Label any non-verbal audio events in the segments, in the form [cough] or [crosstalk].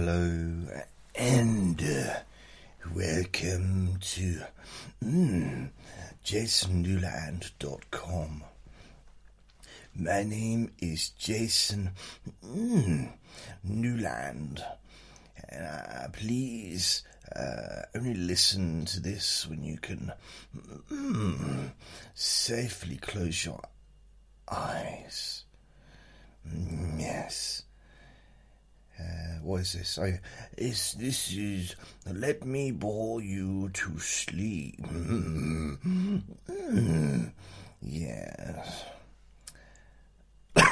Hello and uh, welcome to mm, jasonnewland.com. My name is Jason mm, Newland. And, uh, please uh, only listen to this when you can mm, safely close your eyes. Yes. Uh, what is this? I, is this is let me bore you to sleep. [laughs] Yes. [coughs]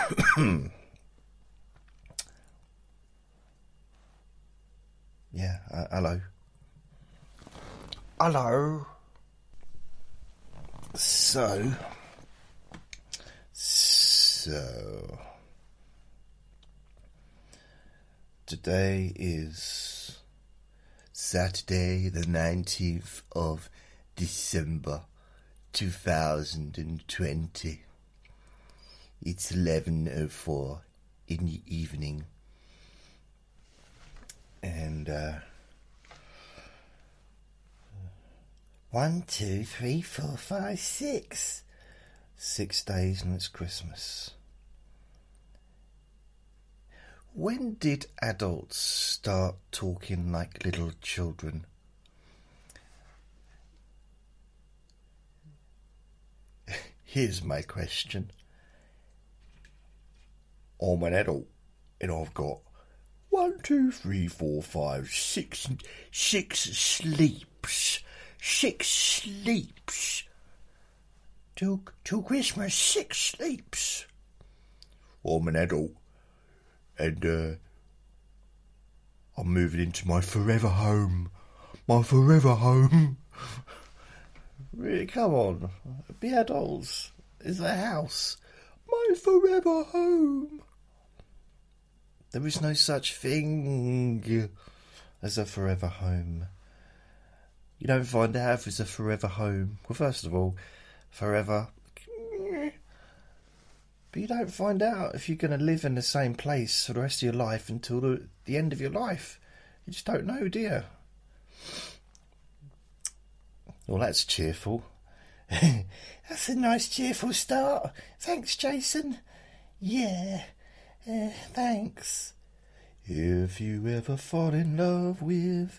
yeah. Uh, hello. Hello. So. So. Today is Saturday, the 19th of December 2020. It's 11.04 in the evening. And, uh, one, two, three, four, five, six. Six days and it's Christmas. When did adults start talking like little children? [laughs] Here's my question. I'm an adult and I've got one, two, three, four, five, six, six sleeps. Six sleeps. Till, till Christmas, six sleeps. I'm an adult and uh, I'm moving into my forever home. My forever home. [laughs] really, come on. Be adults. Is a house. My forever home. There is no such thing as a forever home. You don't find out if it's a forever home. Well, first of all, forever but you don't find out if you're going to live in the same place for the rest of your life until the, the end of your life. You just don't know, do you? Well, that's cheerful. [laughs] that's a nice, cheerful start. Thanks, Jason. Yeah, uh, thanks. If you ever fall in love with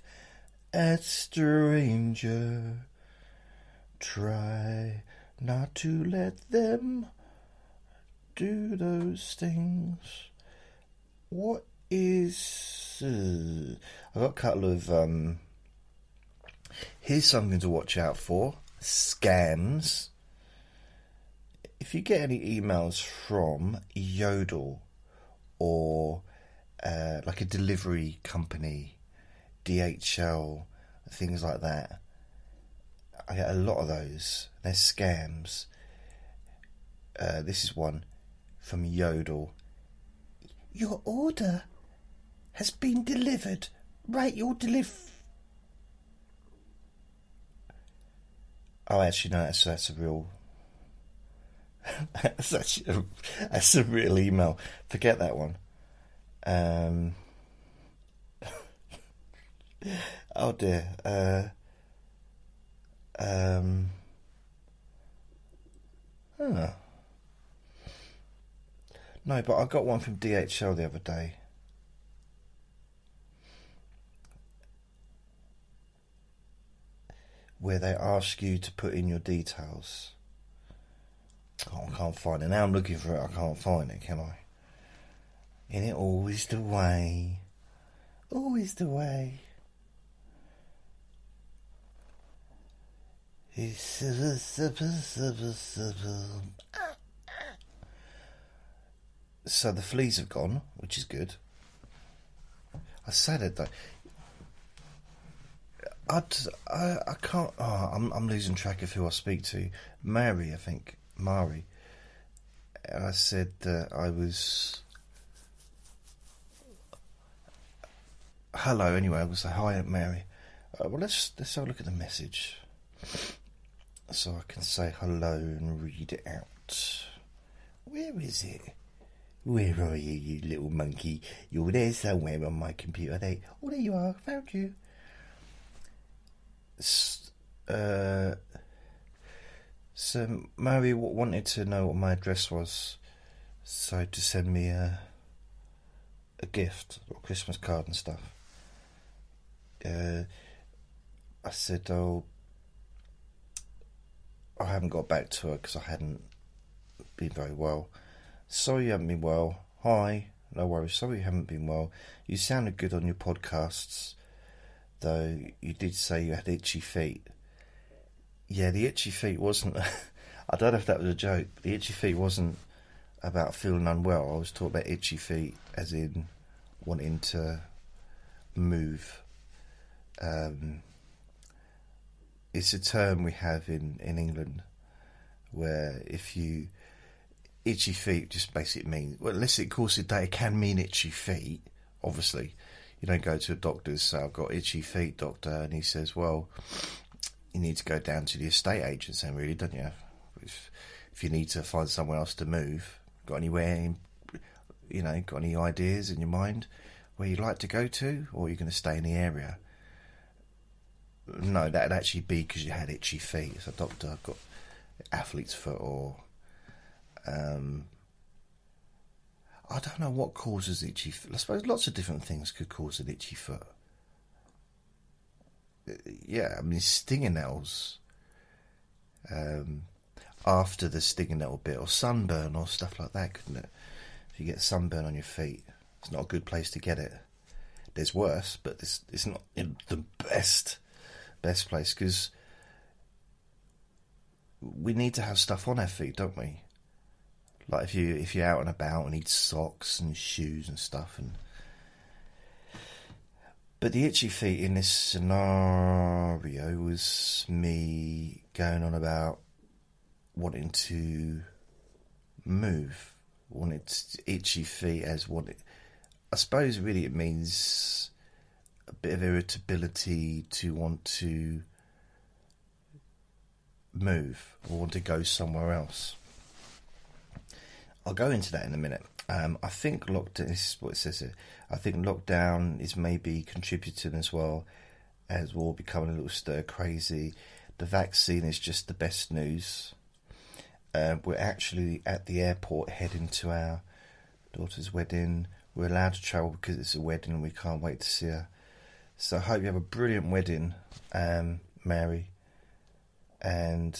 a stranger, try not to let them do those things. What is. Uh, I've got a couple of. Um, here's something to watch out for scams. If you get any emails from Yodel or uh, like a delivery company, DHL, things like that, I get a lot of those. They're scams. Uh, this is one from Yodel. Your order has been delivered. Right, your deliv. Oh, actually, no. That's that's a real. [laughs] that's actually a, that's a real email. Forget that one. Um. [laughs] oh dear. Uh. Um. Huh. No, but I got one from DHL the other day. Where they ask you to put in your details. Oh, I can't find it. Now I'm looking for it, I can't find it, can I? In it always the way. Always the way. It's so the fleas have gone, which is good. I said it though. I'd, I I can't. Oh, I'm I'm losing track of who I speak to. Mary, I think Mari. And I said that I was. Hello. Anyway, I was say hi, Mary. Uh, well, let's let's have a look at the message, so I can say hello and read it out. Where is it? Where are you, you little monkey? You're there somewhere on my computer. There, oh, there you are. Found you. Uh, so Mary wanted to know what my address was, so to send me a a gift or Christmas card and stuff. Uh, I said, "Oh, I haven't got back to her because I hadn't been very well. Sorry you haven't been well. Hi, no worries. Sorry you haven't been well. You sounded good on your podcasts, though. You did say you had itchy feet." Yeah, the itchy feet wasn't. [laughs] I don't know if that was a joke. The itchy feet wasn't about feeling unwell. I was talking about itchy feet as in wanting to move. Um, it's a term we have in, in England where if you itchy feet just basically means well unless it course it it can mean itchy feet obviously you don't go to a doctor and say I've got itchy feet doctor and he says well you need to go down to the estate agents then, really, don't you? If, if you need to find somewhere else to move, got anywhere, in, you know, got any ideas in your mind where you'd like to go to, or you're going to stay in the area? No, that'd actually be because you had itchy feet. So, doctor, I've got athlete's foot, or um, I don't know what causes itchy. I suppose lots of different things could cause an itchy foot yeah, I mean, stinging nails um, after the stinging nail bit, or sunburn, or stuff like that, couldn't it? If you get sunburn on your feet, it's not a good place to get it. There's worse, but it's it's not the best best place because we need to have stuff on our feet, don't we? Like if you if you're out and about and need socks and shoes and stuff, and but the itchy feet in this scenario was me going on about wanting to move, wanted itchy feet as wanted. I suppose really it means a bit of irritability to want to move or want to go somewhere else. I'll go into that in a minute. Um, I think lockdown. This is what it says here. I think lockdown is maybe contributing as well as we're all becoming a little stir crazy. The vaccine is just the best news. Uh, we're actually at the airport heading to our daughter's wedding. We're allowed to travel because it's a wedding and we can't wait to see her. So I hope you have a brilliant wedding, um, Mary. And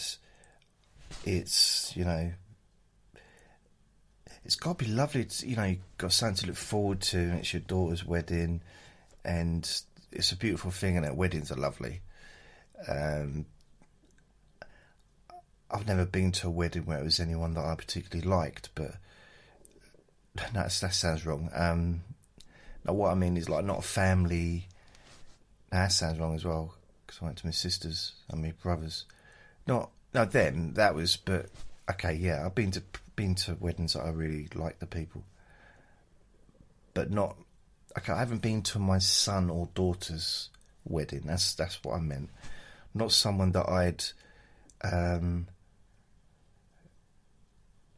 it's, you know, it's got to be lovely. To, you know, you've got something to look forward to, and it's your daughter's wedding, and it's a beautiful thing, and weddings are lovely. Um, I've never been to a wedding where it was anyone that I particularly liked, but [laughs] that sounds wrong. Um, now, what I mean is like not a family. No, that sounds wrong as well because I went to my sisters and my brothers. Not no, then that was, but okay, yeah, I've been to been to weddings that I really like the people, but not. Okay, I haven't been to my son or daughter's wedding. That's that's what I meant. Not someone that I'd um,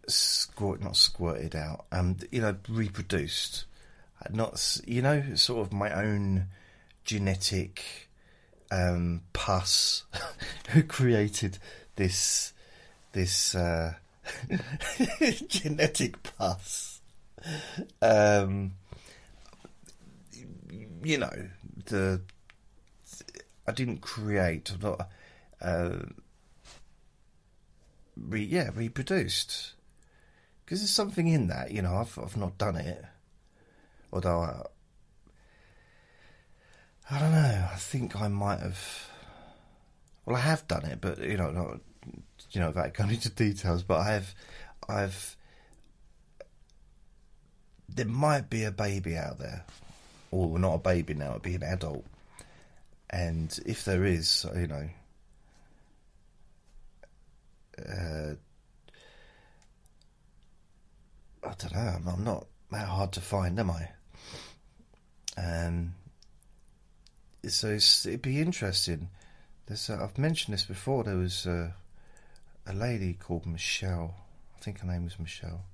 squirt, not squirted out. Um, you know, reproduced. Not you know, sort of my own genetic um, pus [laughs] who created this this. Uh, [laughs] genetic pus. Um, you know, the I didn't create, not, uh, re, yeah, reproduced. Because there's something in that, you know. I've I've not done it, although I, I don't know. I think I might have. Well, I have done it, but you know, not you know, without going into details, but I've, I've, there might be a baby out there, or not a baby now, it'd be an adult, and if there is, you know, uh, I don't know. I'm, I'm not that hard to find, am I? Um, so it'd be interesting. There's, uh, I've mentioned this before. There was uh, a lady called Michelle. I think her name was Michelle.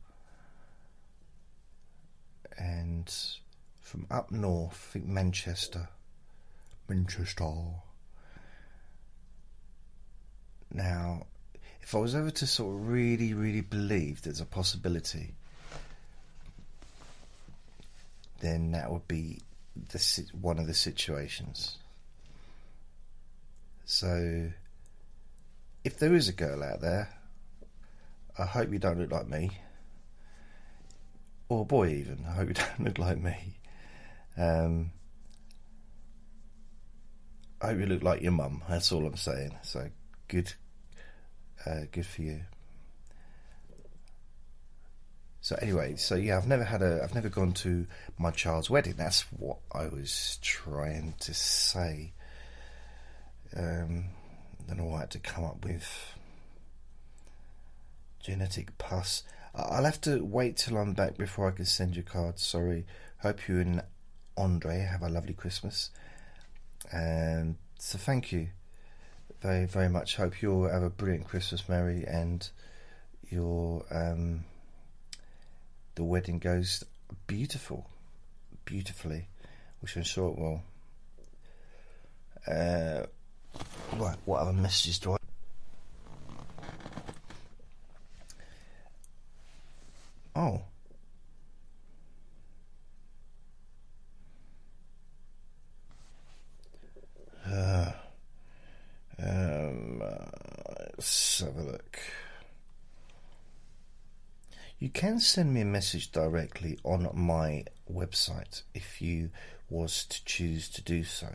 and from up north, I think Manchester. Manchester. Now, if I was ever to sort of really, really believe there's a possibility, then that would be the one of the situations. So, if there is a girl out there, I hope you don't look like me, or a boy even. I hope you [laughs] don't look like me. Um, I hope you look like your mum. That's all I'm saying. So good, uh, good for you. So anyway, so yeah, I've never had a, I've never gone to my child's wedding. That's what I was trying to say. Um, What I had to come up with. Genetic pus. I'll have to wait till I'm back before I can send you cards. Sorry. Hope you and Andre have a lovely Christmas. And so thank you very, very much. Hope you'll have a brilliant Christmas, Mary, and your um, the wedding goes beautiful, beautifully, which I'm sure it will. Uh, right, what other messages do I? Oh. Uh, um, uh, let's have a look. You can send me a message directly on my website if you was to choose to do so.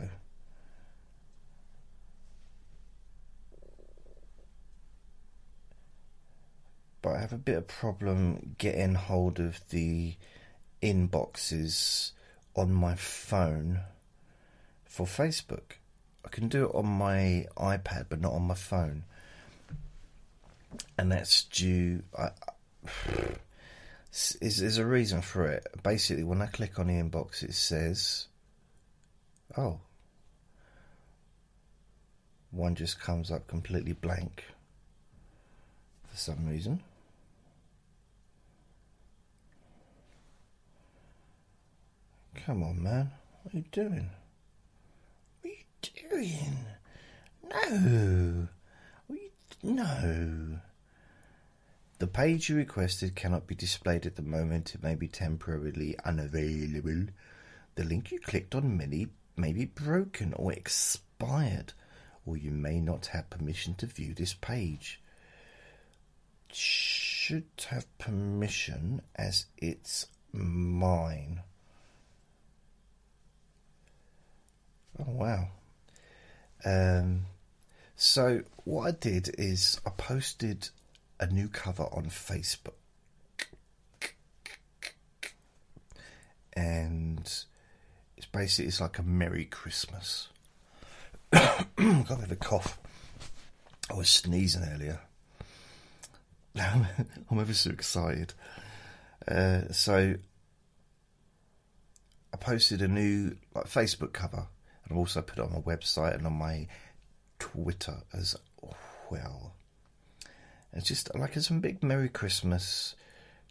But I have a bit of problem getting hold of the inboxes on my phone for Facebook. I can do it on my iPad, but not on my phone, and that's due. I, [sighs] is there's a reason for it. Basically, when I click on the inbox, it says, "Oh." One just comes up completely blank for some reason. Come on, man. What are you doing? What are you doing? No. What You, no. The page you requested cannot be displayed at the moment. It may be temporarily unavailable. The link you clicked on may, may be broken or expired, or you may not have permission to view this page. Should have permission as it's mine. Oh wow. Um, so what I did is I posted a new cover on Facebook, and it's basically it's like a Merry Christmas. [coughs] Got a bit of a cough. I was sneezing earlier. [laughs] I'm ever so excited. Uh, so I posted a new like Facebook cover, I've also put it on my website and on my Twitter as well. It's just like it's some big Merry Christmas,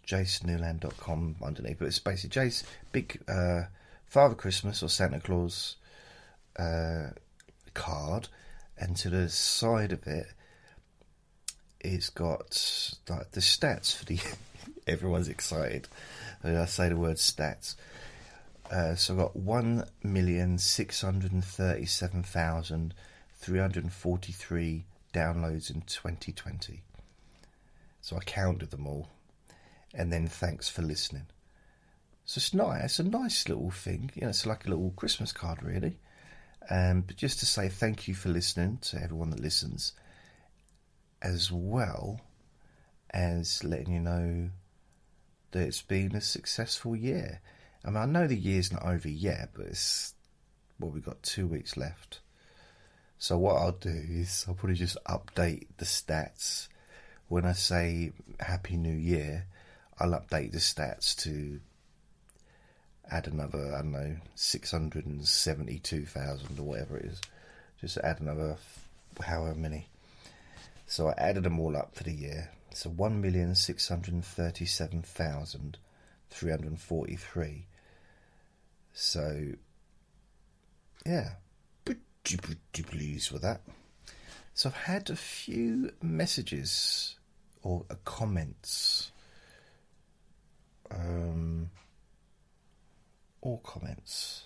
jasonnewland.com underneath. But it's basically Jace, big uh, Father Christmas or Santa Claus uh, card. And to the side of it, it's got like the stats for the. [laughs] everyone's excited. When I say the word stats. Uh, so I've got one million six hundred and thirty-seven thousand three hundred and forty-three downloads in 2020. So I counted them all. And then thanks for listening. So it's nice. It's a nice little thing. You know, it's like a little Christmas card, really. Um, but just to say thank you for listening to everyone that listens, as well as letting you know that it's been a successful year. I mean, I know the year's not over yet, but it's well, we've got two weeks left. So what I'll do is I'll probably just update the stats when I say Happy New Year, I'll update the stats to add another, I don't know, 672,000 or whatever it is. Just add another however many. So I added them all up for the year. So 1,637,343 343. So, yeah, pretty, pleased with that. So, I've had a few messages or comments. Um, all comments.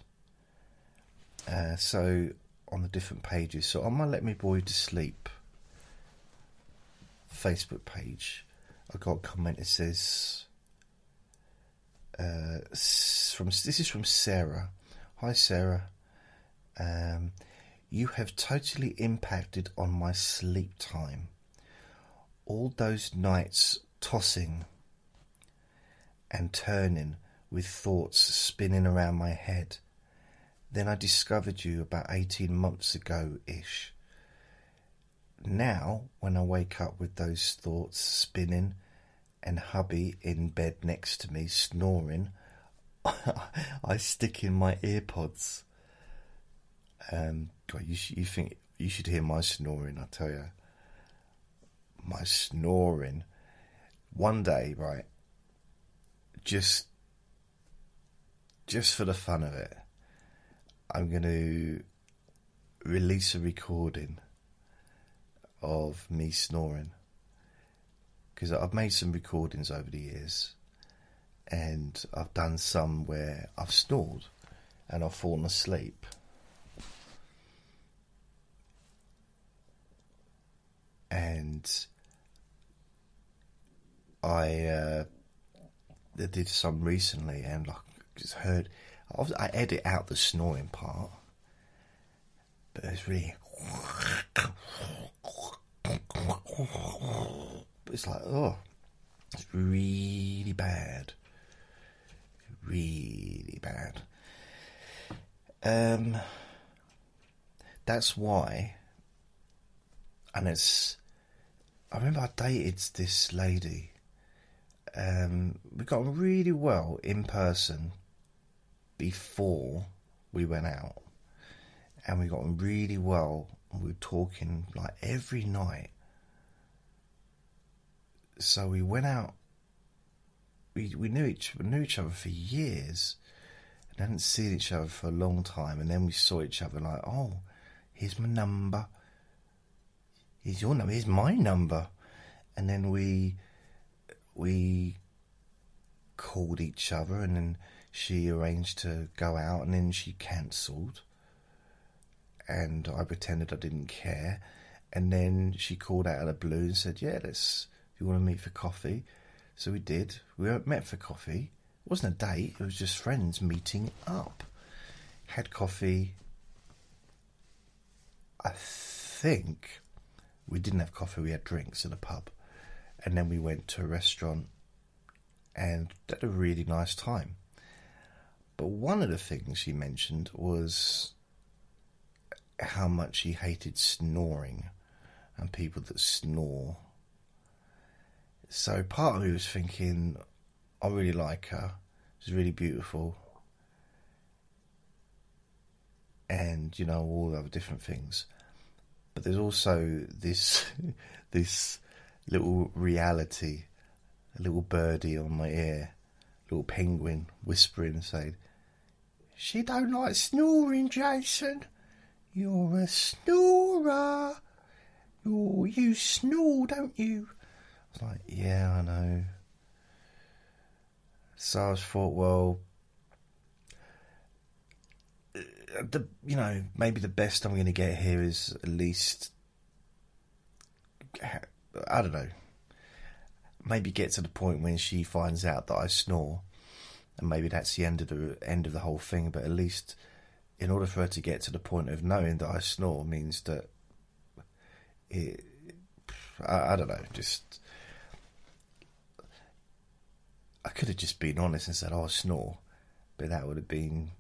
Uh, so, on the different pages. So, on my Let Me Bore You to Sleep Facebook page, I got a comment that says, uh, from this is from Sarah. Hi, Sarah. Um, you have totally impacted on my sleep time. All those nights tossing and turning with thoughts spinning around my head. Then I discovered you about 18 months ago ish. Now, when I wake up with those thoughts spinning and hubby in bed next to me snoring, [laughs] I stick in my earpods. Um, God, you, sh- you think you should hear my snoring? I tell you, my snoring. One day, right? Just, just for the fun of it, I'm going to release a recording of me snoring because I've made some recordings over the years and I've done some where I've snored and I've fallen asleep. And I uh, did some recently and I just heard. I edit out the snoring part, but it's really it's like, oh, it's really bad. Really bad. Um, that's why, and it's, I remember I dated this lady. Um, we got on really well in person before we went out, and we got on really well. We were talking like every night so we went out. We we knew each knew each other for years, and hadn't seen each other for a long time. And then we saw each other like, oh, here's my number. Here's your number. Here's my number. And then we we called each other, and then she arranged to go out, and then she cancelled. And I pretended I didn't care. And then she called out of the blue and said, "Yeah, let's you want to meet for coffee. So we did. We met for coffee. It wasn't a date, it was just friends meeting up. Had coffee. I think we didn't have coffee, we had drinks in a pub. And then we went to a restaurant and had a really nice time. But one of the things she mentioned was how much she hated snoring and people that snore so part of me was thinking, I really like her. She's really beautiful. And, you know, all the other different things. But there's also this [laughs] this little reality, a little birdie on my ear, little penguin whispering saying, She don't like snoring, Jason. You're a snorer. You snore, don't you? Like, yeah, I know. So I thought, well, uh, the you know maybe the best I'm going to get here is at least I don't know. Maybe get to the point when she finds out that I snore, and maybe that's the end of the end of the whole thing. But at least, in order for her to get to the point of knowing that I snore, means that it. I, I don't know. Just I could have just been honest and said, "Oh, I snore," but that would have been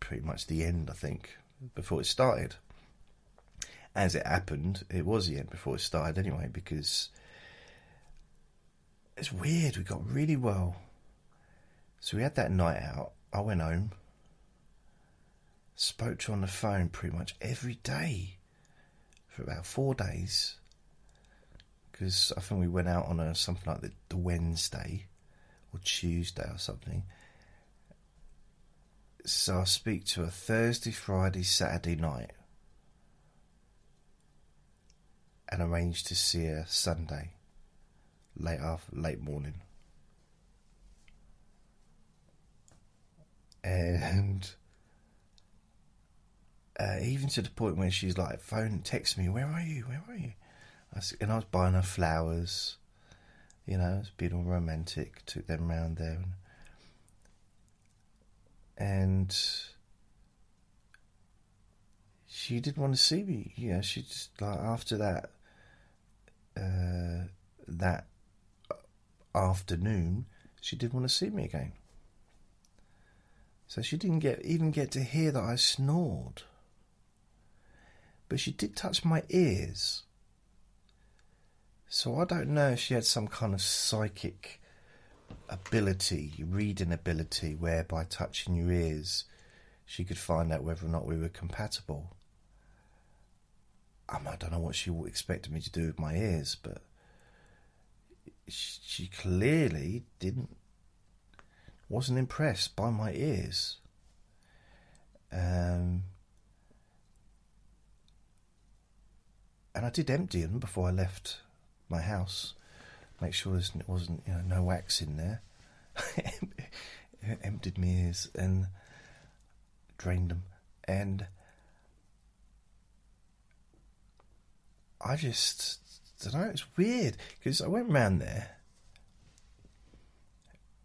pretty much the end. I think before it started. As it happened, it was the end before it started anyway, because it's weird. We got really well. So we had that night out. I went home, spoke to her on the phone pretty much every day for about four days. Because I think we went out on a something like the, the Wednesday or Tuesday or something. So I speak to her Thursday, Friday, Saturday night, and arrange to see her Sunday, late after, late morning. And uh, even to the point where she's like, phone, text me, where are you? Where are you? I and I was buying her flowers, you know, it's been all romantic. Took them round there, and, and she didn't want to see me. You know, she just like after that, uh, that afternoon, she didn't want to see me again. So she didn't get even get to hear that I snored but she did touch my ears. So I don't know if she had some kind of psychic ability, reading ability, where by touching your ears she could find out whether or not we were compatible. I, I don't know what she expected me to do with my ears, but she clearly didn't wasn't impressed by my ears. Um, and I did empty them before I left my house. Make sure there wasn't you know no wax in there. [laughs] Emptied my and drained them, and I just don't know. It's weird because I went round there.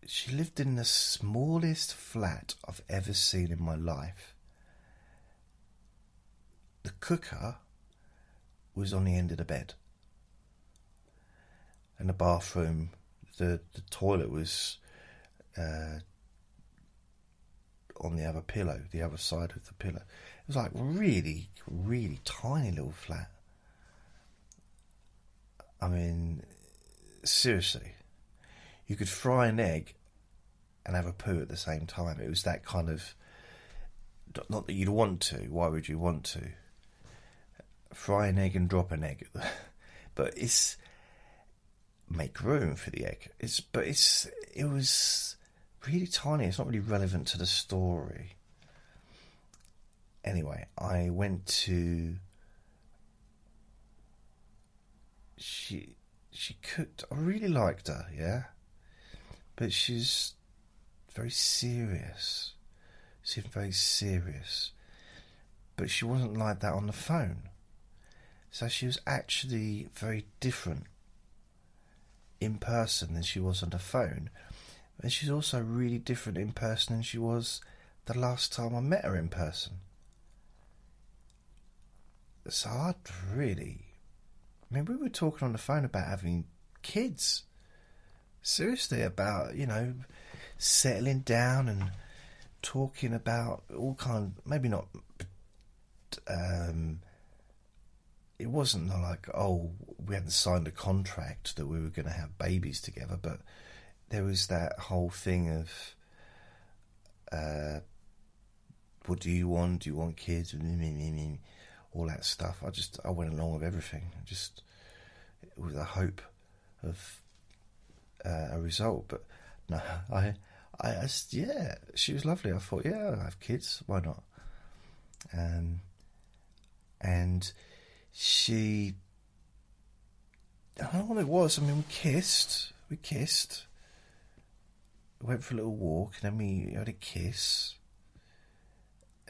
She lived in the smallest flat I've ever seen in my life. The cooker was on the end of the bed. And the bathroom, the, the toilet was uh, on the other pillow, the other side of the pillow. It was like really, really tiny little flat. I mean, seriously, you could fry an egg and have a poo at the same time. It was that kind of. Not that you'd want to. Why would you want to? fry an egg and drop an egg. [laughs] but it's make room for the egg. It's but it's it was really tiny. It's not really relevant to the story. Anyway, I went to she she cooked. I really liked her, yeah, but she's very serious. Seemed very serious, but she wasn't like that on the phone. So she was actually very different in person than she was on the phone. And she's also really different in person than she was the last time I met her in person. So I'd really. I mean, we were talking on the phone about having kids. Seriously, about, you know, settling down and talking about all kind maybe not um, it wasn't like oh we hadn't signed a contract that we were going to have babies together, but there was that whole thing of uh, what do you want? Do you want kids? All that stuff. I just I went along with everything. Just with a hope of uh, a result, but no, [laughs] I, I, yeah, she was lovely. I thought, yeah, I have kids. Why not? Um, and she. I don't know what it was. I mean, we kissed. We kissed. We went for a little walk, and then we had a kiss.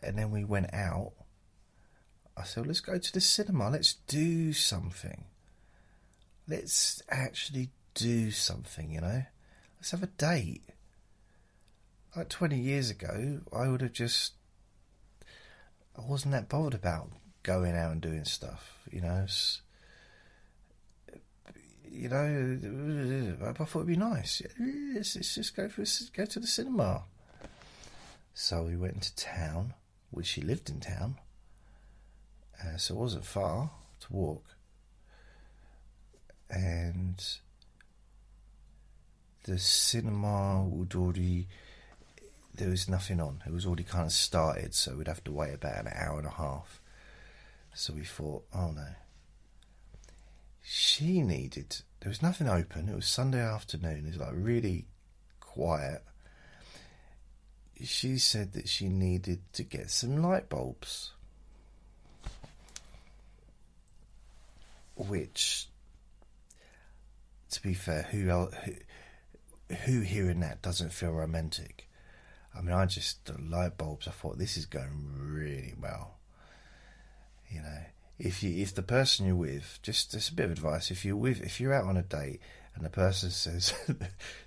And then we went out. I said, let's go to the cinema. Let's do something. Let's actually do something, you know? Let's have a date. Like 20 years ago, I would have just. I wasn't that bothered about going out and doing stuff. You know, you know, I thought it'd be nice. Let's, let's just go for go to the cinema. So we went into town, which she lived in town, uh, so it wasn't far to walk. And the cinema would already there was nothing on. It was already kind of started, so we'd have to wait about an hour and a half. So we thought, oh no. She needed, there was nothing open. It was Sunday afternoon. It was like really quiet. She said that she needed to get some light bulbs. Which, to be fair, who, el- who, who hearing that doesn't feel romantic? I mean, I just, the light bulbs, I thought this is going really well. You know, if you if the person you're with, just just a bit of advice, if you're with if you're out on a date and the person [laughs] says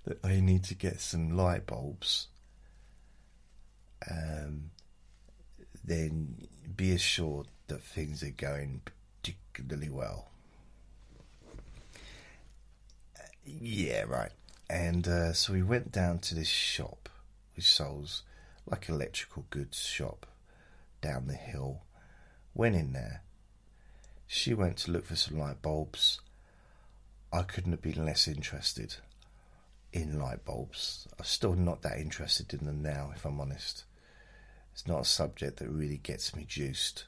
that they need to get some light bulbs, um, then be assured that things are going particularly well. Yeah, right. And uh, so we went down to this shop, which sells like electrical goods shop down the hill. Went in there. She went to look for some light bulbs. I couldn't have been less interested in light bulbs. I'm still not that interested in them now, if I'm honest. It's not a subject that really gets me juiced.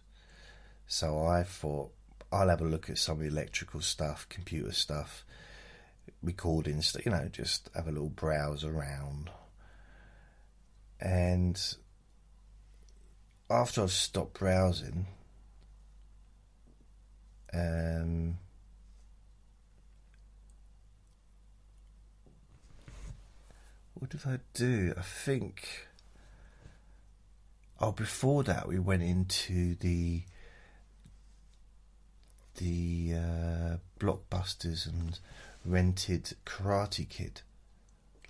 So I thought I'll have a look at some electrical stuff, computer stuff, recording stuff, you know, just have a little browse around. And after I've stopped browsing, um, what did I do? I think. Oh, before that, we went into the the uh, blockbusters and rented Karate Kid,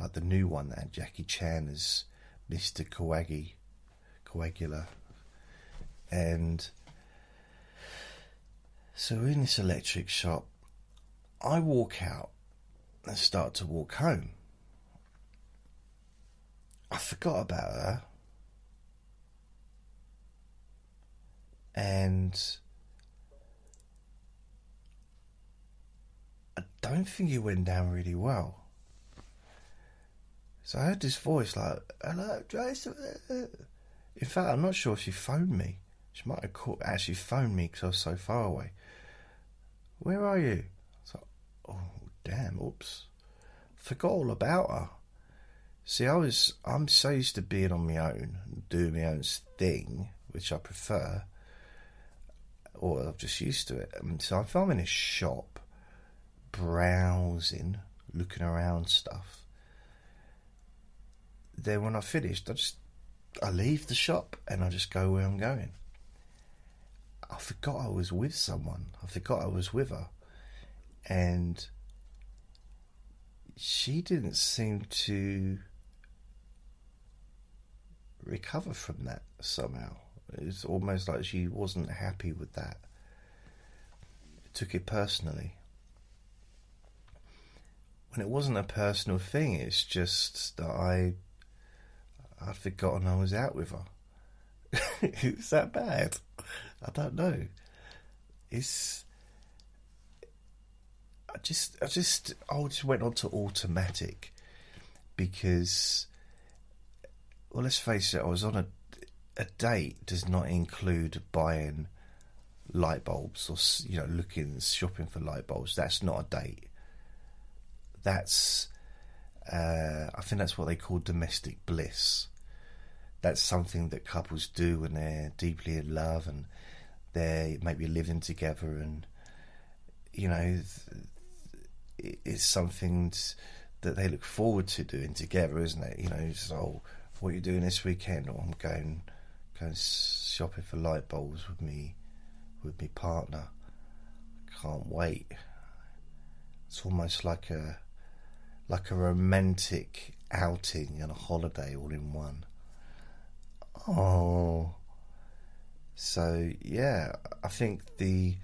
like the new one that Jackie Chan as Mister Kawagi, Coagula, and so in this electric shop. I walk out and start to walk home. I forgot about her. And I don't think it went down really well. So I heard this voice like, hello, Jason. In fact, I'm not sure if she phoned me. She might have called, actually phoned me because I was so far away. Where are you? So, oh, damn, oops. Forgot all about her. See, I was, I'm so used to being on my own, doing my own thing, which I prefer, or I'm just used to it. And so if I'm in a shop, browsing, looking around stuff, then when I finished, I just, I leave the shop and I just go where I'm going. I forgot I was with someone. I forgot I was with her. And she didn't seem to recover from that somehow. It's almost like she wasn't happy with that. Took it personally. When it wasn't a personal thing, it's just that I I'd forgotten I was out with her. [laughs] Is that bad? I don't know. It's I just I just I just went on to automatic because well let's face it, I was on a a date does not include buying light bulbs or you know looking shopping for light bulbs. That's not a date. That's uh, I think that's what they call domestic bliss. That's something that couples do when they're deeply in love and they maybe living together, and you know, it's something that they look forward to doing together, isn't it? You know, so oh, what are you doing this weekend? Or I'm going going shopping for light bulbs with me with my partner. Can't wait. It's almost like a like a romantic outing and a holiday all in one. Oh. So yeah, I think the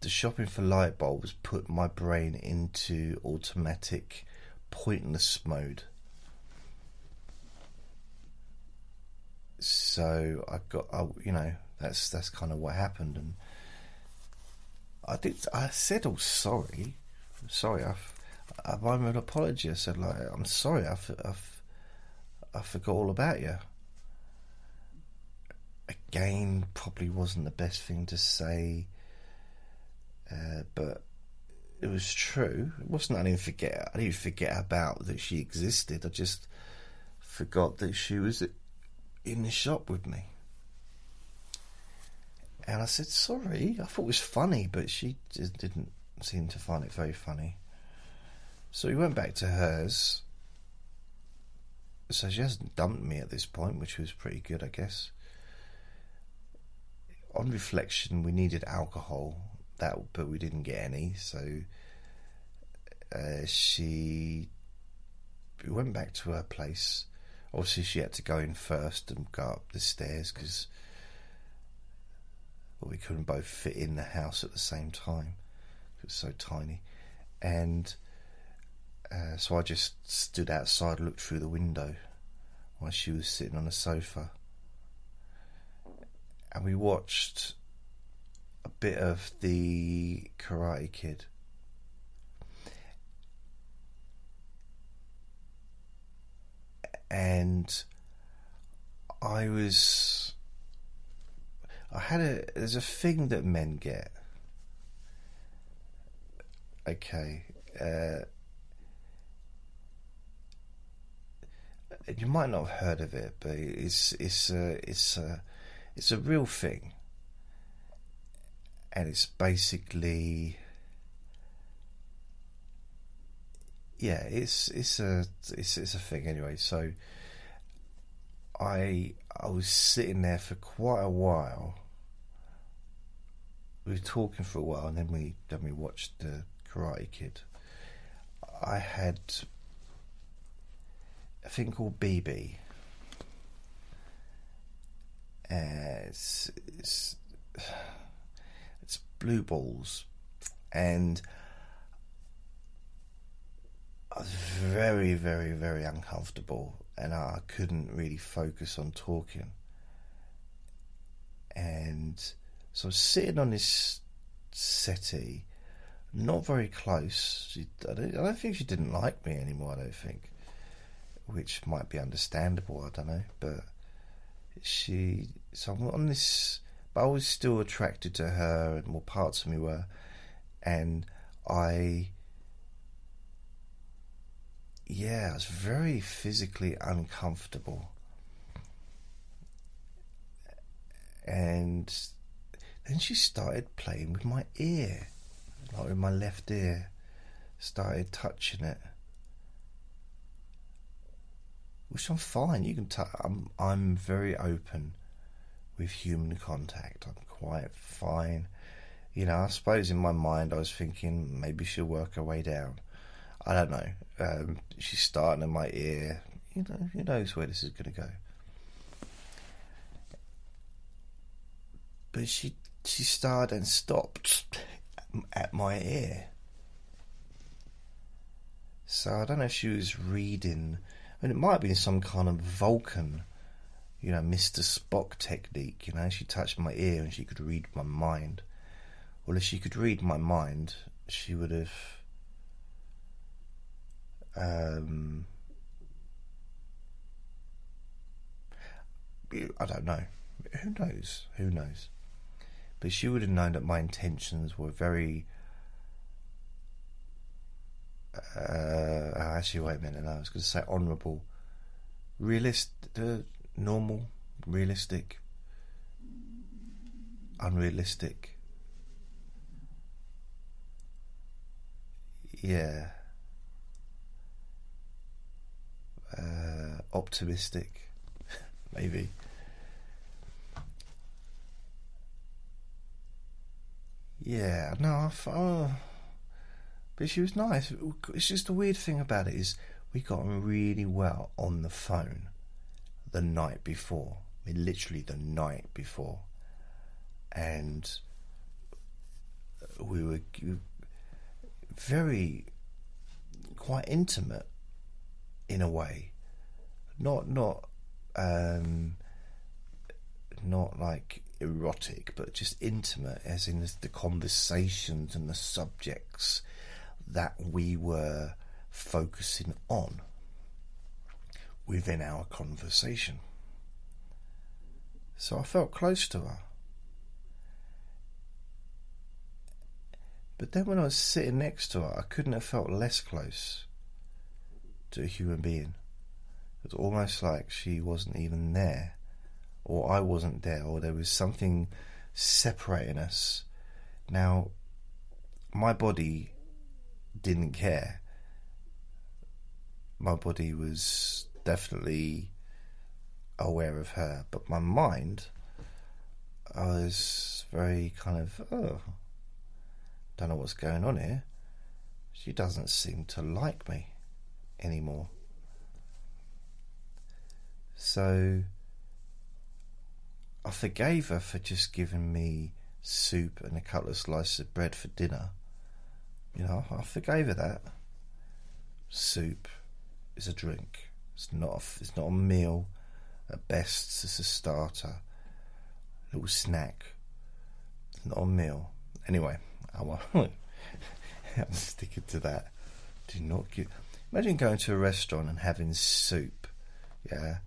the shopping for light bulbs put my brain into automatic pointless mode. So I got, I, you know, that's that's kind of what happened, and I did. I said, "Oh, sorry, sorry." I've, I've made an apology. I said, "Like, I'm sorry. I've, I've, I forgot all about you." Again, probably wasn't the best thing to say, uh, but it was true. It wasn't I didn't forget. I didn't forget about that she existed. I just forgot that she was in the shop with me. And I said sorry. I thought it was funny, but she just didn't seem to find it very funny. So we went back to hers. So she hasn't dumped me at this point, which was pretty good, I guess. On reflection, we needed alcohol, that but we didn't get any. So uh, she we went back to her place. Obviously, she had to go in first and go up the stairs because well, we couldn't both fit in the house at the same time. It was so tiny, and uh, so I just stood outside, looked through the window while she was sitting on a sofa, and we watched a bit of the Karate Kid. And I was. I had a. There's a thing that men get. Okay. Uh, you might not have heard of it, but it's it's a it's a it's a real thing, and it's basically yeah, it's it's a it's it's a thing anyway. So I I was sitting there for quite a while. We were talking for a while, and then we then we watched the Karate Kid. I had a thing called BB. Uh, it's, it's it's blue balls, and I was very, very, very uncomfortable, and I couldn't really focus on talking. And so I was sitting on this settee, not very close. She, I, don't, I don't think she didn't like me anymore. I don't think which might be understandable. I don't know, but she. So I'm on this, but I was still attracted to her, and more parts of me were, and I. Yeah, I was very physically uncomfortable, and then she started playing with my ear, like with my left ear, started touching it which I'm fine. You can. i I'm. I'm very open with human contact. I'm quite fine. You know, I suppose in my mind I was thinking maybe she'll work her way down. I don't know. Um, she's starting in my ear. You know, who knows where this is going to go. But she she started and stopped at my ear. So I don't know if she was reading and it might be some kind of Vulcan, you know, Mr. Spock technique. You know, she touched my ear and she could read my mind. Well, if she could read my mind, she would have. Um, I don't know. Who knows? Who knows? But she would have known that my intentions were very uh, actually, wait a minute. No, I was going to say honourable, realist, uh, normal, realistic, unrealistic. Yeah. Uh, optimistic, [laughs] maybe. Yeah, no, I, oh, but she was nice. It's just the weird thing about it is we got on really well on the phone the night before. I mean, literally the night before. And we were very quite intimate in a way. Not not um, not like erotic, but just intimate, as in the conversations and the subjects that we were focusing on within our conversation. So I felt close to her. But then when I was sitting next to her, I couldn't have felt less close to a human being. It was almost like she wasn't even there, or I wasn't there, or there was something separating us. Now, my body didn't care. My body was definitely aware of her, but my mind, I was very kind of, oh, don't know what's going on here. She doesn't seem to like me anymore. So I forgave her for just giving me soup and a couple of slices of bread for dinner. You know, I forgave her that. Soup is a drink. It's not. A, it's not a meal. At best, it's a starter, a little snack. It's not a meal. Anyway, I [laughs] I'm sticking to that. Do not give. Imagine going to a restaurant and having soup, yeah,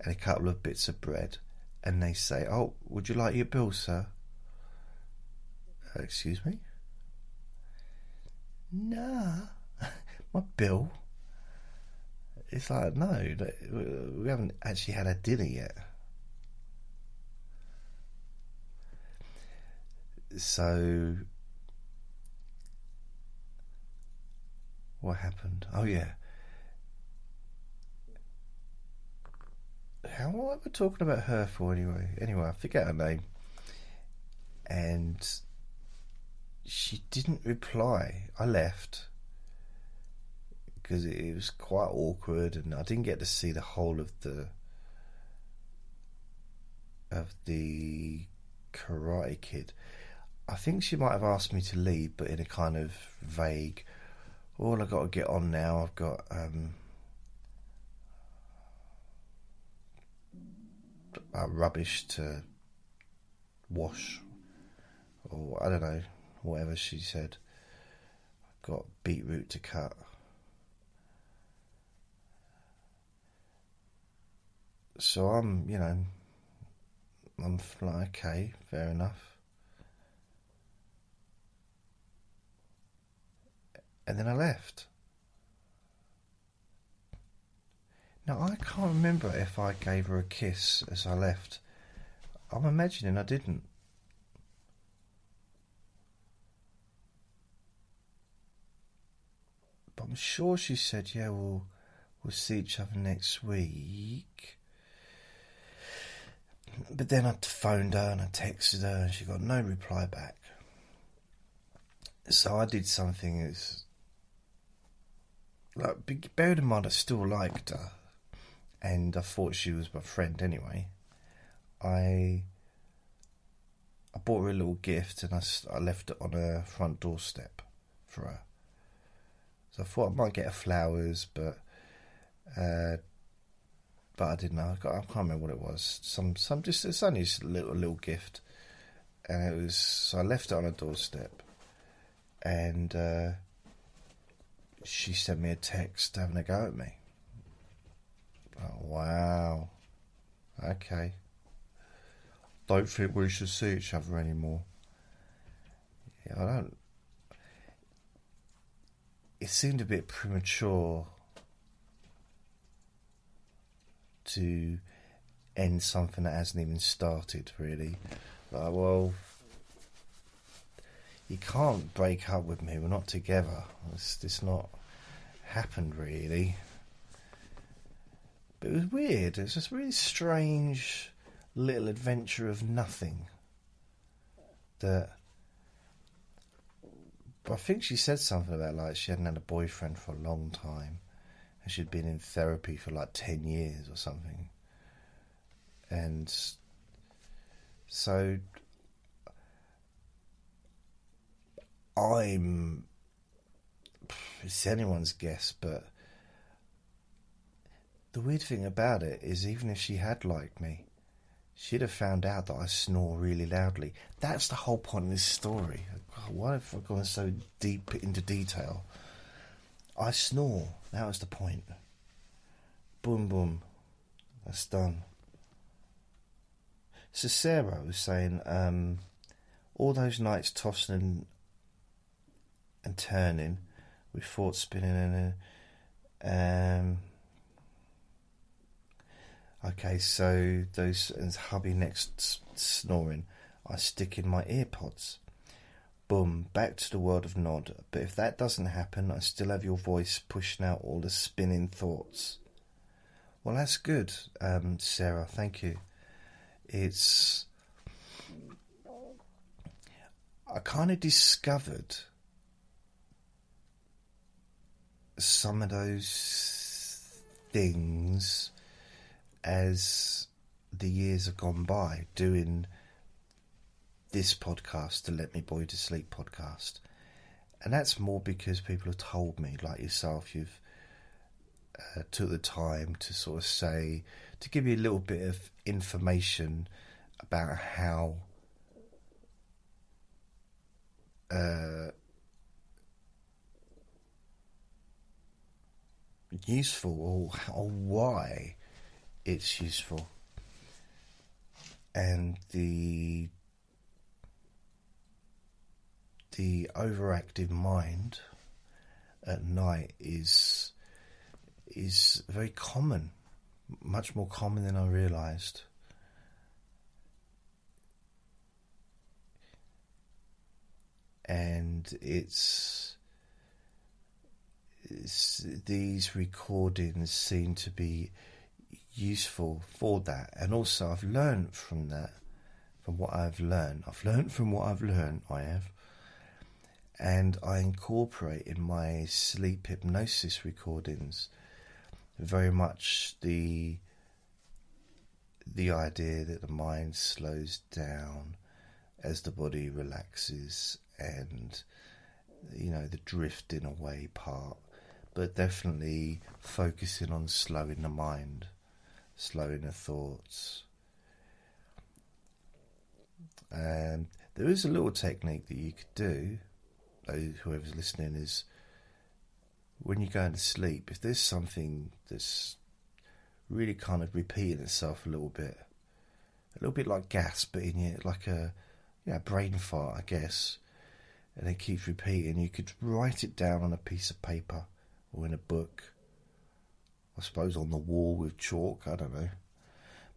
and a couple of bits of bread, and they say, "Oh, would you like your bill, sir?" Uh, excuse me. Nah, [laughs] my bill. It's like no, we haven't actually had a dinner yet. So What happened? Oh yeah. How what we talking about her for anyway? Anyway, I forget her name. And she didn't reply. I left because it was quite awkward, and I didn't get to see the whole of the of the Karate Kid. I think she might have asked me to leave, but in a kind of vague all I've got to get on now, I've got um, rubbish to wash, or I don't know, whatever she said. I've got beetroot to cut. So I'm, you know, I'm like, okay, fair enough. and then I left. Now, I can't remember if I gave her a kiss as I left. I'm imagining I didn't. But I'm sure she said, yeah, we'll, we'll see each other next week. But then I phoned her and I texted her and she got no reply back. So I did something as like, bear in mind, I still liked her, and I thought she was my friend anyway. I I bought her a little gift, and I, I left it on her front doorstep for her. So I thought I might get flowers, but uh, but I didn't know. I, got, I can't remember what it was. Some some just it's only just a little little gift, and it was. So I left it on her doorstep, and. Uh, she sent me a text having a go at me. Oh, wow. Okay. Don't think we should see each other anymore. Yeah, I don't. It seemed a bit premature to end something that hasn't even started, really. Well, you can't break up with me. We're not together. It's, it's not happened really. But it was weird. It was a really strange little adventure of nothing. That. But I think she said something about like she hadn't had a boyfriend for a long time, and she'd been in therapy for like ten years or something. And so I'm. It's anyone's guess, but the weird thing about it is, even if she had liked me, she'd have found out that I snore really loudly. That's the whole point of this story. Why have I gone so deep into detail? I snore. That was the point. Boom, boom. That's done. Sarah was saying, um, all those nights tossing and turning with thoughts spinning and um, okay so those and hubby next snoring I stick in my earpods. Boom back to the world of nod. But if that doesn't happen I still have your voice pushing out all the spinning thoughts. Well that's good um, Sarah thank you. It's I kind of discovered some of those things as the years have gone by doing this podcast, the Let Me Bore You to Sleep podcast. And that's more because people have told me, like yourself, you've uh, took the time to sort of say, to give you a little bit of information about how uh, useful or, or why it's useful. And the the overactive mind at night is is very common, much more common than I realized. And it's, it's these recordings seem to be useful for that, and also I've learned from that, from what I've learned. I've learned from what I've learned. I have and I incorporate in my sleep hypnosis recordings very much the the idea that the mind slows down as the body relaxes and you know the drifting away part but definitely focusing on slowing the mind slowing the thoughts and there is a little technique that you could do whoever's listening is when you're going to sleep, if there's something that's really kind of repeating itself a little bit, a little bit like gas, but in your like a yeah brain fart, I guess, and it keeps repeating, you could write it down on a piece of paper or in a book. I suppose on the wall with chalk. I don't know,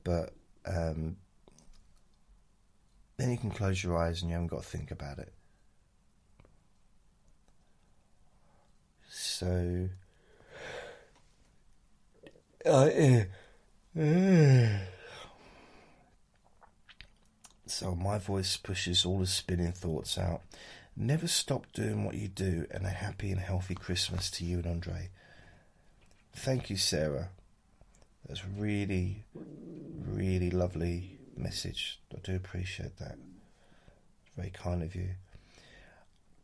but um, then you can close your eyes and you haven't got to think about it. So, uh, [sighs] so my voice pushes all the spinning thoughts out. Never stop doing what you do, and a happy and healthy Christmas to you and Andre. Thank you, Sarah. That's really, really lovely message. I do appreciate that. It's very kind of you.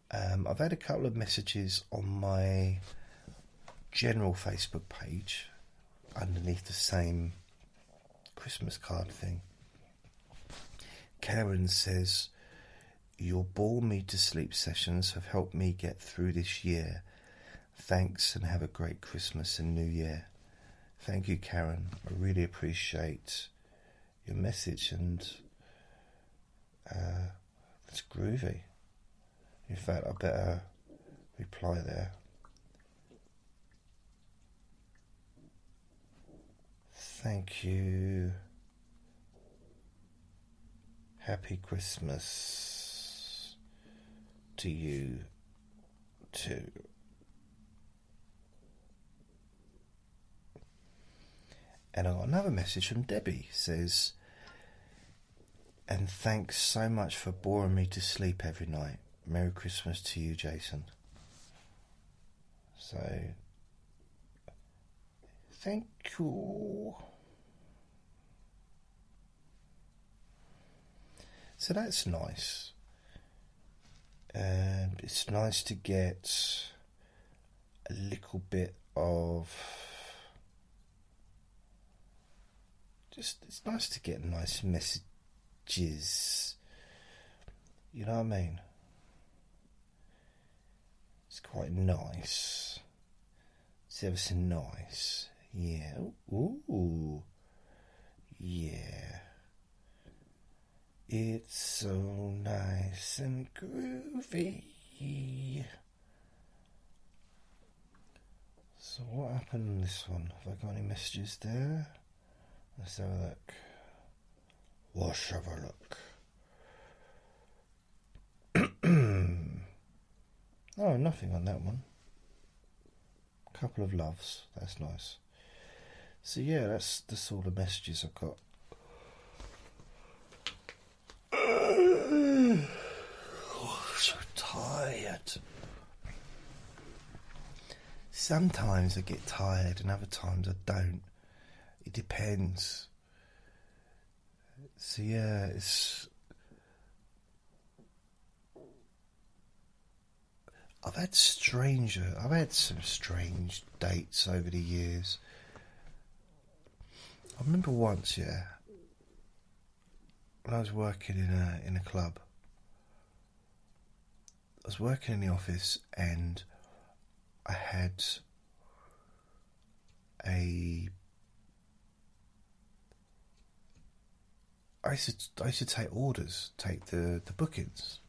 Um, I've had a couple of messages on my general Facebook page underneath the same Christmas card thing. Karen says, Your bore me to sleep sessions have helped me get through this year. Thanks and have a great Christmas and New Year. Thank you, Karen. I really appreciate your message and uh, it's groovy. In fact, I better reply there. Thank you. Happy Christmas to you too. And I got another message from Debbie says, and thanks so much for boring me to sleep every night. Merry Christmas to you, Jason. So, thank you. So that's nice. And it's nice to get a little bit of. Just, it's nice to get nice messages. You know what I mean? It's quite nice. It's ever so nice. Yeah. Ooh. Yeah. It's so nice and groovy. So what happened on this one? Have I got any messages there? Let's have a look. Let's have a look. [clears throat] oh, nothing on that one. A Couple of loves. That's nice. So yeah, that's that's all the messages I've got. Oh, [sighs] so tired. Sometimes I get tired, and other times I don't. It depends. So yeah, it's. I've had stranger. I've had some strange dates over the years. I remember once, yeah, when I was working in a in a club. I was working in the office and I had a I used to, I used to take orders, take the, the bookings.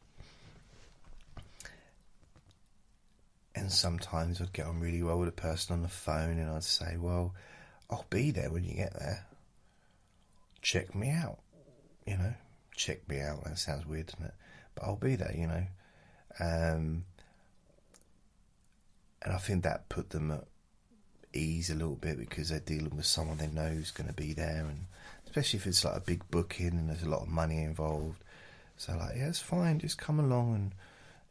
And sometimes I'd get on really well with a person on the phone and I'd say, Well, I'll be there when you get there. Check me out. You know, check me out. That sounds weird, doesn't it? But I'll be there, you know. Um, and I think that put them at ease a little bit because they're dealing with someone they know is going to be there, and especially if it's like a big booking and there's a lot of money involved. So like, yeah, it's fine. Just come along and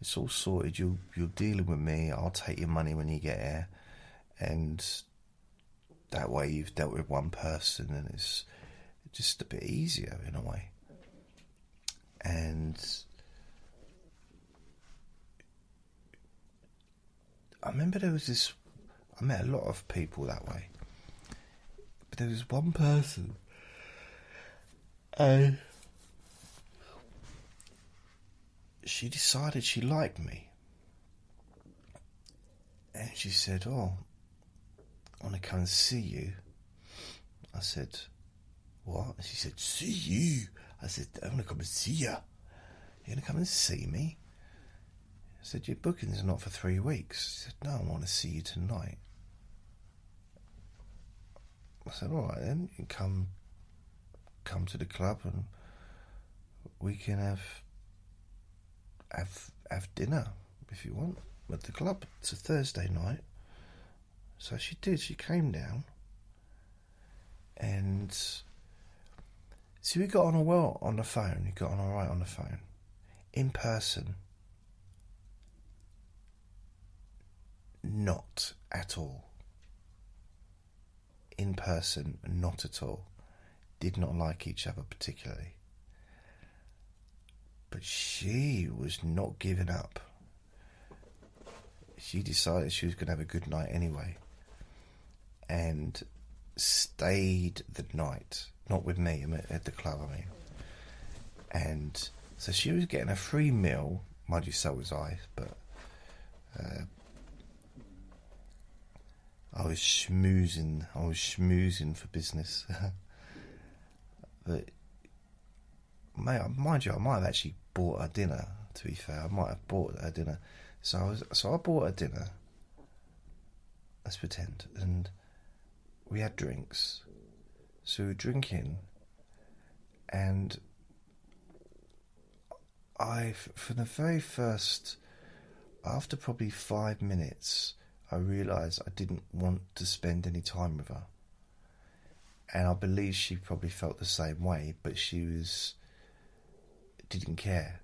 it's all sorted. You you're dealing with me. I'll take your money when you get here, and that way you've dealt with one person, and it's just a bit easier in a way. And I remember there was this. I met a lot of people that way, but there was one person, and she decided she liked me, and she said, "Oh, I want to come and see you." I said, "What?" She said, "See you." I said, "I want to come and see you." You gonna come and see me? I said, Your booking's are not for three weeks. She said, No, I want to see you tonight. I said, All right then, you can come come to the club and we can have have have dinner if you want at the club. It's a Thursday night. So she did, she came down and see we got on all well on the phone, we got on alright on the phone. In person not at all. In person, not at all. Did not like each other particularly. But she was not giving up. She decided she was going to have a good night anyway. And stayed the night. Not with me, at the club, I mean. And so she was getting a free meal. Mind you, so was I, but uh, I was schmoozing. I was schmoozing for business. [laughs] but, mate, mind you, I might have actually bought her dinner. To be fair, I might have bought her dinner. So I was, so I bought her dinner. Let's pretend, and we had drinks. So we were drinking, and I, from the very first, after probably five minutes I realised I didn't want to spend any time with her. And I believe she probably felt the same way, but she was. didn't care.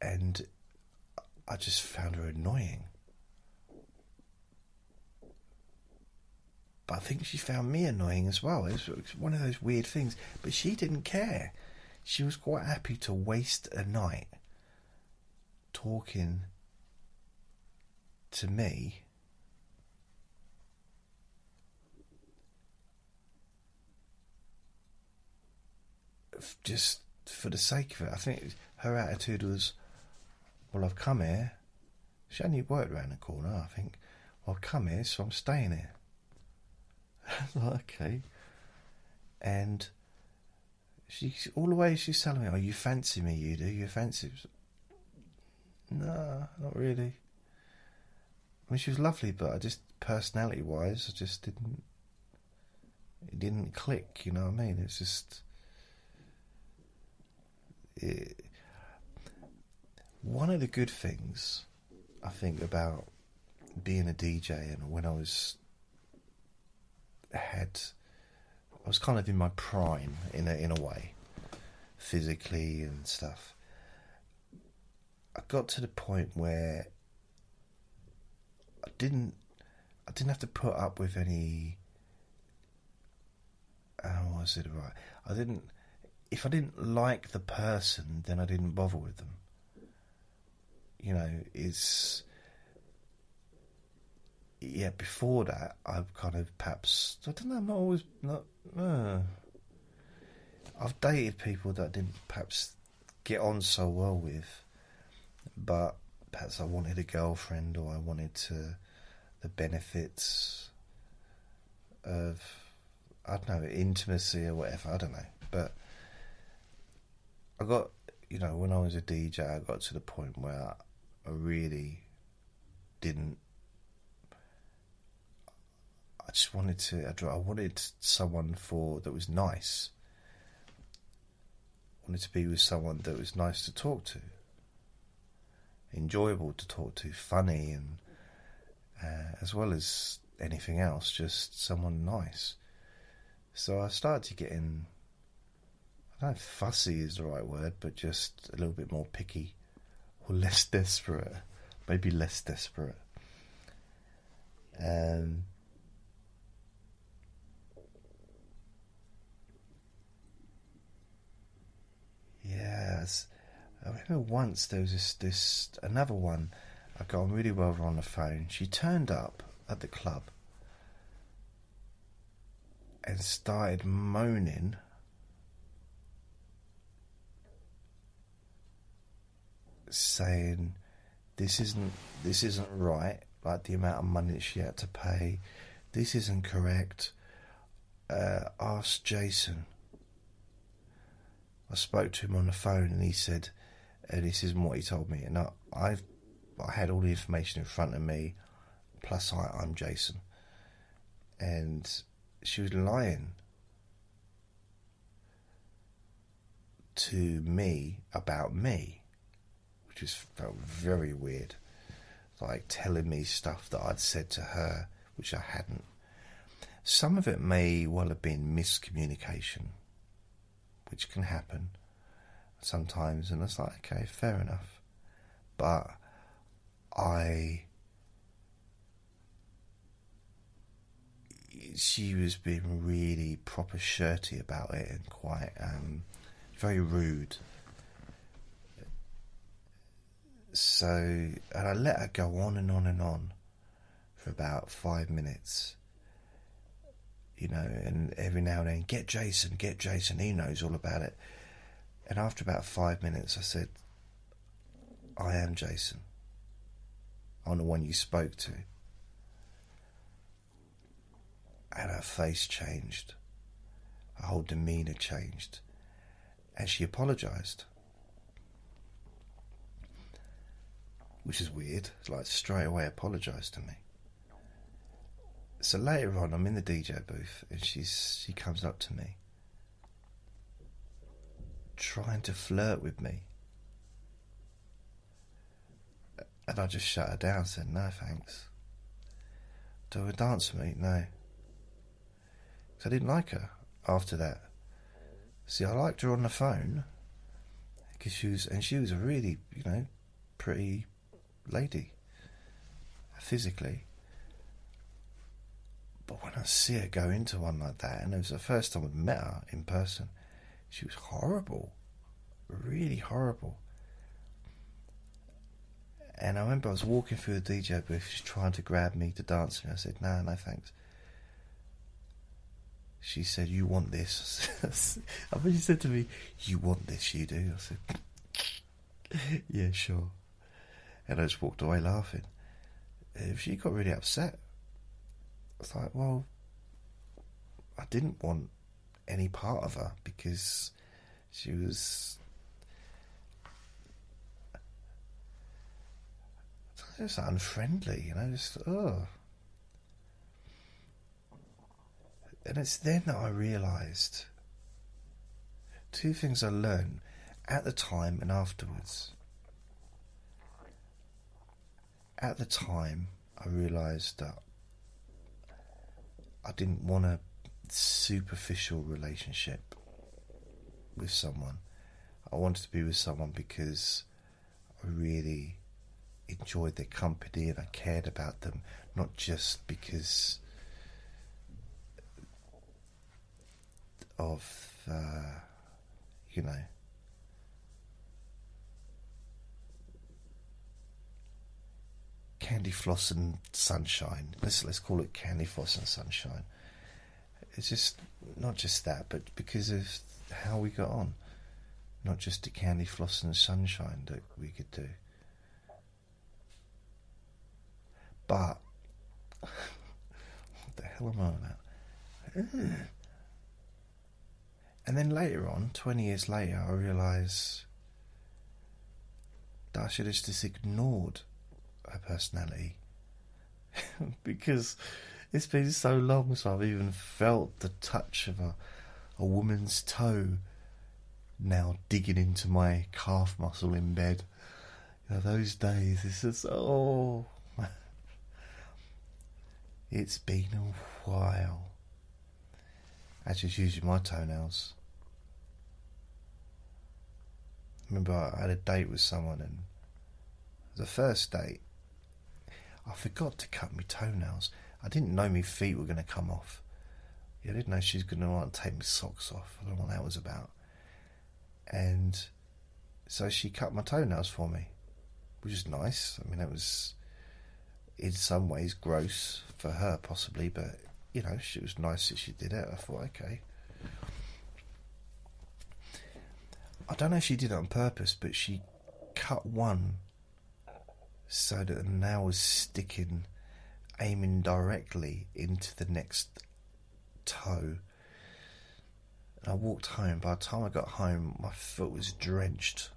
And I just found her annoying. But I think she found me annoying as well. It was one of those weird things. But she didn't care. She was quite happy to waste a night talking to me just for the sake of it. I think her attitude was, well, I've come here. She only worked around the corner, I think. Well, I've come here, so I'm staying here. [laughs] okay. And she all the way she's telling me, "Oh, you fancy me? You do? You fancy?" No, not really. I mean, she was lovely, but I just personality-wise, I just didn't. It didn't click. You know what I mean? It's just. It, one of the good things I think about being a DJ and when I was had I was kind of in my prime in a in a way, physically and stuff. I got to the point where I didn't I didn't have to put up with any how was it right? I didn't if I didn't like the person then I didn't bother with them. You know, it's yeah, before that, I've kind of perhaps I don't know. I'm not always not. Uh, I've dated people that I didn't perhaps get on so well with, but perhaps I wanted a girlfriend or I wanted to the benefits of I don't know intimacy or whatever. I don't know, but I got you know when I was a DJ, I got to the point where I really didn't I just wanted to. I wanted someone for that was nice. I wanted to be with someone that was nice to talk to, enjoyable to talk to, funny, and uh, as well as anything else, just someone nice. So I started to get in. I don't know if fussy is the right word, but just a little bit more picky or [laughs] less desperate. Maybe less desperate. Um, Yes. I remember once there was this, this another one. I got on really well on the phone. She turned up at the club and started moaning. Saying this isn't this isn't right like the amount of money she had to pay. This isn't correct. Uh, ask Jason. I spoke to him on the phone and he said, uh, "This isn't what he told me." And I, I've, I had all the information in front of me. Plus, I, I'm Jason, and she was lying to me about me, which just felt very weird. Like telling me stuff that I'd said to her, which I hadn't. Some of it may well have been miscommunication which can happen sometimes, and it's like, okay, fair enough. But I. She was being really proper shirty about it and quite um, very rude. So, and I let her go on and on and on for about five minutes you know, and every now and then, get Jason, get Jason, he knows all about it. And after about five minutes, I said, I am Jason. I'm the one you spoke to. And her face changed, her whole demeanour changed, and she apologised. Which is weird, like straight away apologised to me so later on, I'm in the DJ booth, and she's she comes up to me, trying to flirt with me, and I just shut her down. Said no, thanks. Do a dance with me? No. Because I didn't like her after that. See, I liked her on the phone because she was, and she was a really, you know, pretty lady physically. But when I see her go into one like that, and it was the first time I'd met her in person, she was horrible. Really horrible. And I remember I was walking through the DJ booth, she's trying to grab me to dance me. I said, no, no thanks. She said, you want this? [laughs] I mean, she said to me, you want this, you do? I said, [laughs] yeah, sure. And I just walked away laughing. She got really upset I was like, well, I didn't want any part of her because she was. just unfriendly, you know, just oh. And it's then that I realised two things I learned at the time and afterwards. At the time, I realised that I didn't want a superficial relationship with someone. I wanted to be with someone because I really enjoyed their company and I cared about them, not just because of, uh, you know, candy floss and sunshine. Let's let's call it candy floss and sunshine. It's just not just that, but because of how we got on. Not just the candy floss and sunshine that we could do. But [laughs] what the hell am I about? [sighs] And then later on, twenty years later, I realise that I just ignored her personality [laughs] because it's been so long since I've even felt the touch of a a woman's toe now digging into my calf muscle in bed. You know, those days, it's just, oh. it's been a while. I just using my toenails. remember I had a date with someone and the first date I forgot to cut my toenails. I didn't know my feet were going to come off. I didn't know she was going to want to take my socks off. I don't know what that was about. And so she cut my toenails for me, which is nice. I mean, that was in some ways gross for her, possibly, but you know, she was nice that she did it. I thought, okay. I don't know if she did it on purpose, but she cut one so that the nail was sticking, aiming directly into the next toe. And I walked home. By the time I got home, my foot was drenched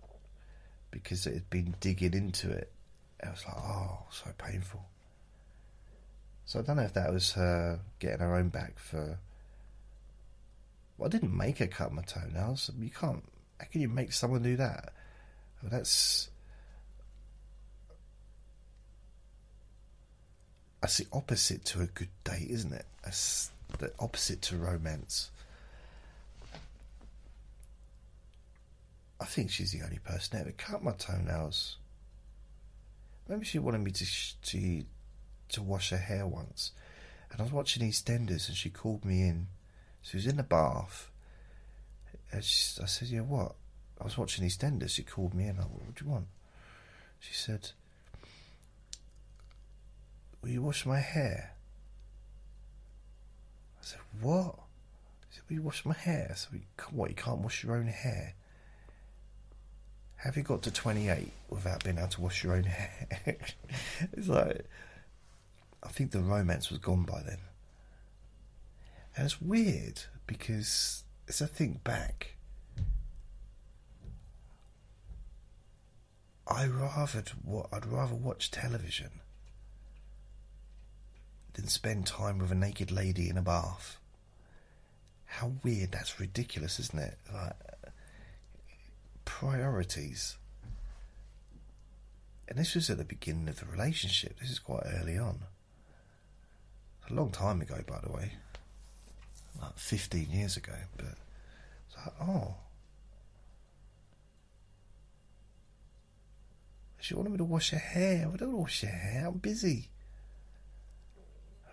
because it had been digging into it. I was like, oh, so painful. So I don't know if that was her getting her own back for. Well, I didn't make her cut my toenails. You can't. How can you make someone do that? Well, that's. That's the opposite to a good date, isn't it? That's the opposite to romance. I think she's the only person ever cut my toenails. Maybe she wanted me to to to wash her hair once, and I was watching EastEnders, and she called me in. She was in the bath. And she, I said, "Yeah, what?" I was watching EastEnders. She called me in. I, said, "What do you want?" She said, "Will you wash my hair?" I said, What? He said, Will you wash my hair? I said, What, you can't wash your own hair? Have you got to 28 without being able to wash your own [laughs] hair? it's like, I think the romance was gone by then. And it's weird because as I think back, I rather I'd rather watch television than spend time with a naked lady in a bath. How weird, that's ridiculous, isn't it? Like, priorities. And this was at the beginning of the relationship, this is quite early on. A long time ago, by the way. Like 15 years ago, but it's like, oh. She wanted me to wash her hair. I don't wash your hair. I'm busy.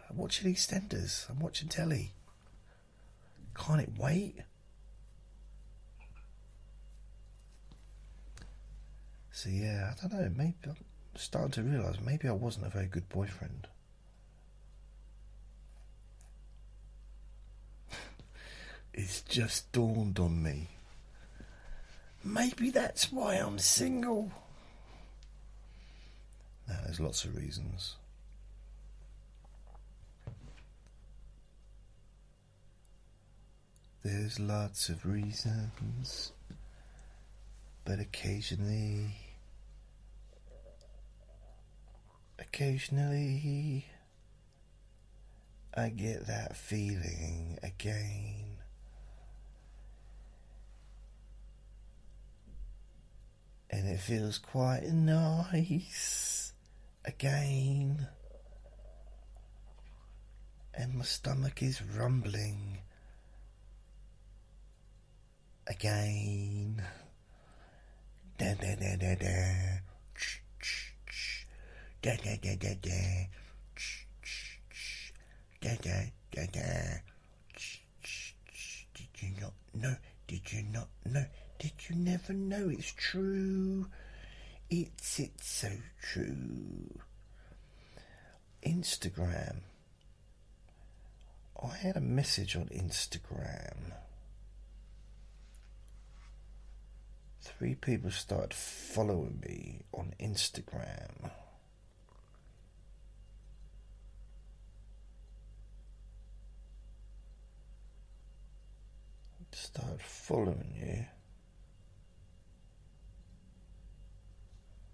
I'm watching EastEnders. I'm watching telly. Can't it wait? So yeah, I don't know. Maybe I'm starting to realise maybe I wasn't a very good boyfriend. [laughs] it's just dawned on me. Maybe that's why I'm single. Now, there's lots of reasons. There's lots of reasons, but occasionally occasionally I get that feeling again. And it feels quite nice again. And my stomach is rumbling again. Da da da da da. Da da da da da. Da da da da. Did you not know? Did you not know? Did you never know it's true? It's it's so true. Instagram. I had a message on Instagram. Three people started following me on Instagram. Started following you.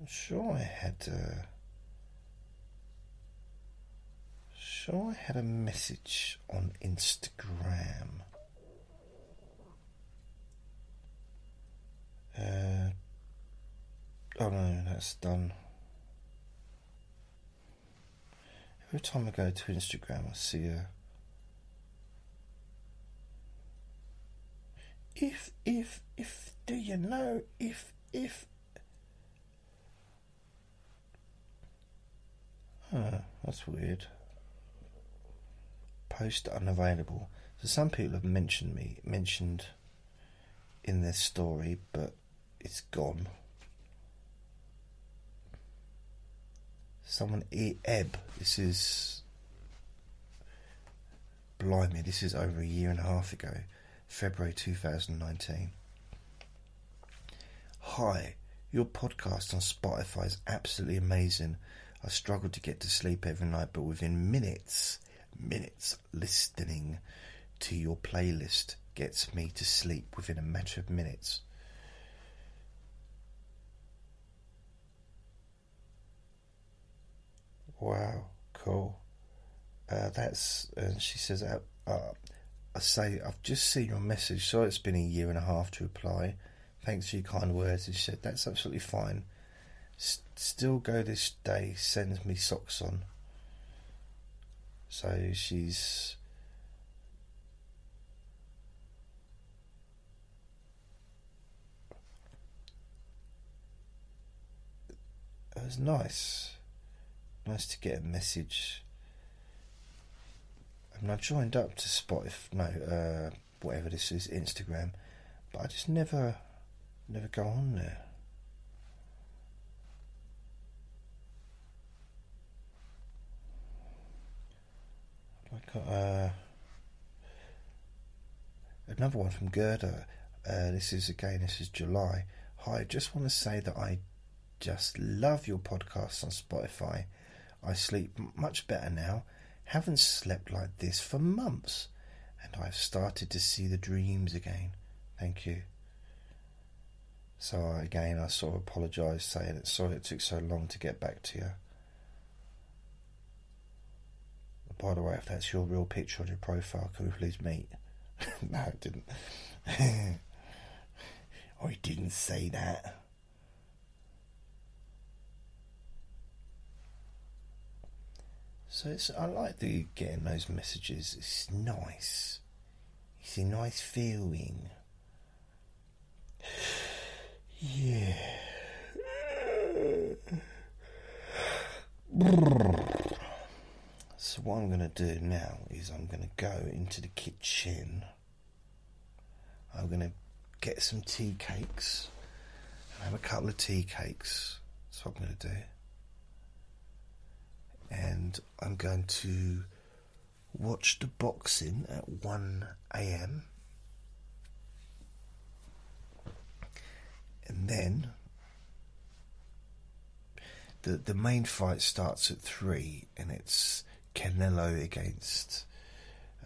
I'm sure I had a. Sure, I had a message on Instagram. Uh, oh no, that's done. Every time I go to Instagram, I see a. If, if, if, do you know, if, if. Huh, that's weird. Post unavailable. So some people have mentioned me, mentioned in their story, but it's gone. Someone e- Eb. This is blimey. This is over a year and a half ago, February two thousand nineteen. Hi, your podcast on Spotify is absolutely amazing. I struggle to get to sleep every night, but within minutes, minutes listening to your playlist gets me to sleep within a matter of minutes. Wow, cool. Uh, that's and she says, uh, uh, "I say I've just seen your message. Sorry, it's been a year and a half to reply. Thanks for your kind words." And she said, "That's absolutely fine. S- still go this day. Sends me socks on." So she's. It was nice. Nice to get a message. I mean, I joined up to Spotify, no, uh, whatever this is, Instagram, but I just never, never go on there. I got uh, another one from Gerda. Uh, this is again, this is July. Hi, I just want to say that I just love your podcast on Spotify. I sleep much better now. Haven't slept like this for months, and I've started to see the dreams again. Thank you. So again, I sort of apologise, saying it. Sorry it took so long to get back to you. By the way, if that's your real picture on your profile, can we please meet? [laughs] no, it didn't. [laughs] I didn't say that. So it's, I like the getting those messages. It's nice. It's a nice feeling. Yeah. So what I'm going to do now is I'm going to go into the kitchen. I'm going to get some tea cakes. I have a couple of tea cakes. That's what I'm going to do and I'm going to watch the boxing at 1 a.m. And then the the main fight starts at 3 and it's Canelo against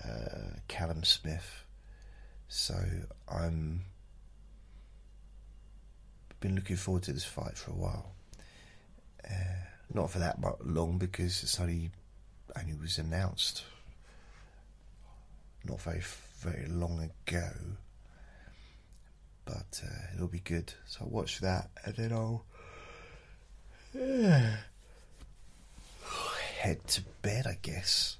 uh, Callum Smith. So I'm been looking forward to this fight for a while. Uh, not for that long because it's only only was announced not very very long ago. But uh, it'll be good. So I'll watch that and then I'll [sighs] head to bed, I guess.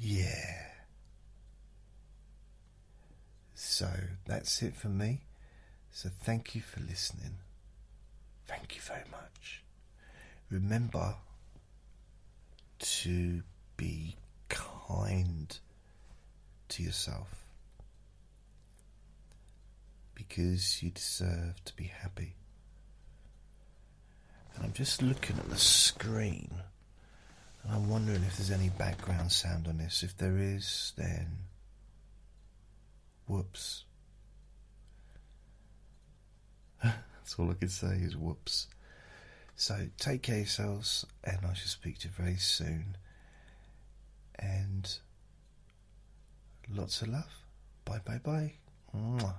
Yeah. So that's it for me. So thank you for listening. Thank you very much. Remember to be kind to yourself because you deserve to be happy. And I'm just looking at the screen and I'm wondering if there's any background sound on this. If there is, then whoops. [laughs] That's all I can say is whoops. So take care yourselves, and I shall speak to you very soon. And lots of love. Bye bye bye. Mwah.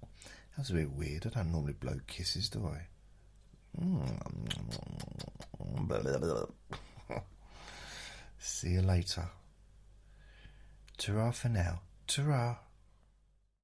That was a bit weird. I don't normally blow kisses, do I? [laughs] See you later. Ta for now. ta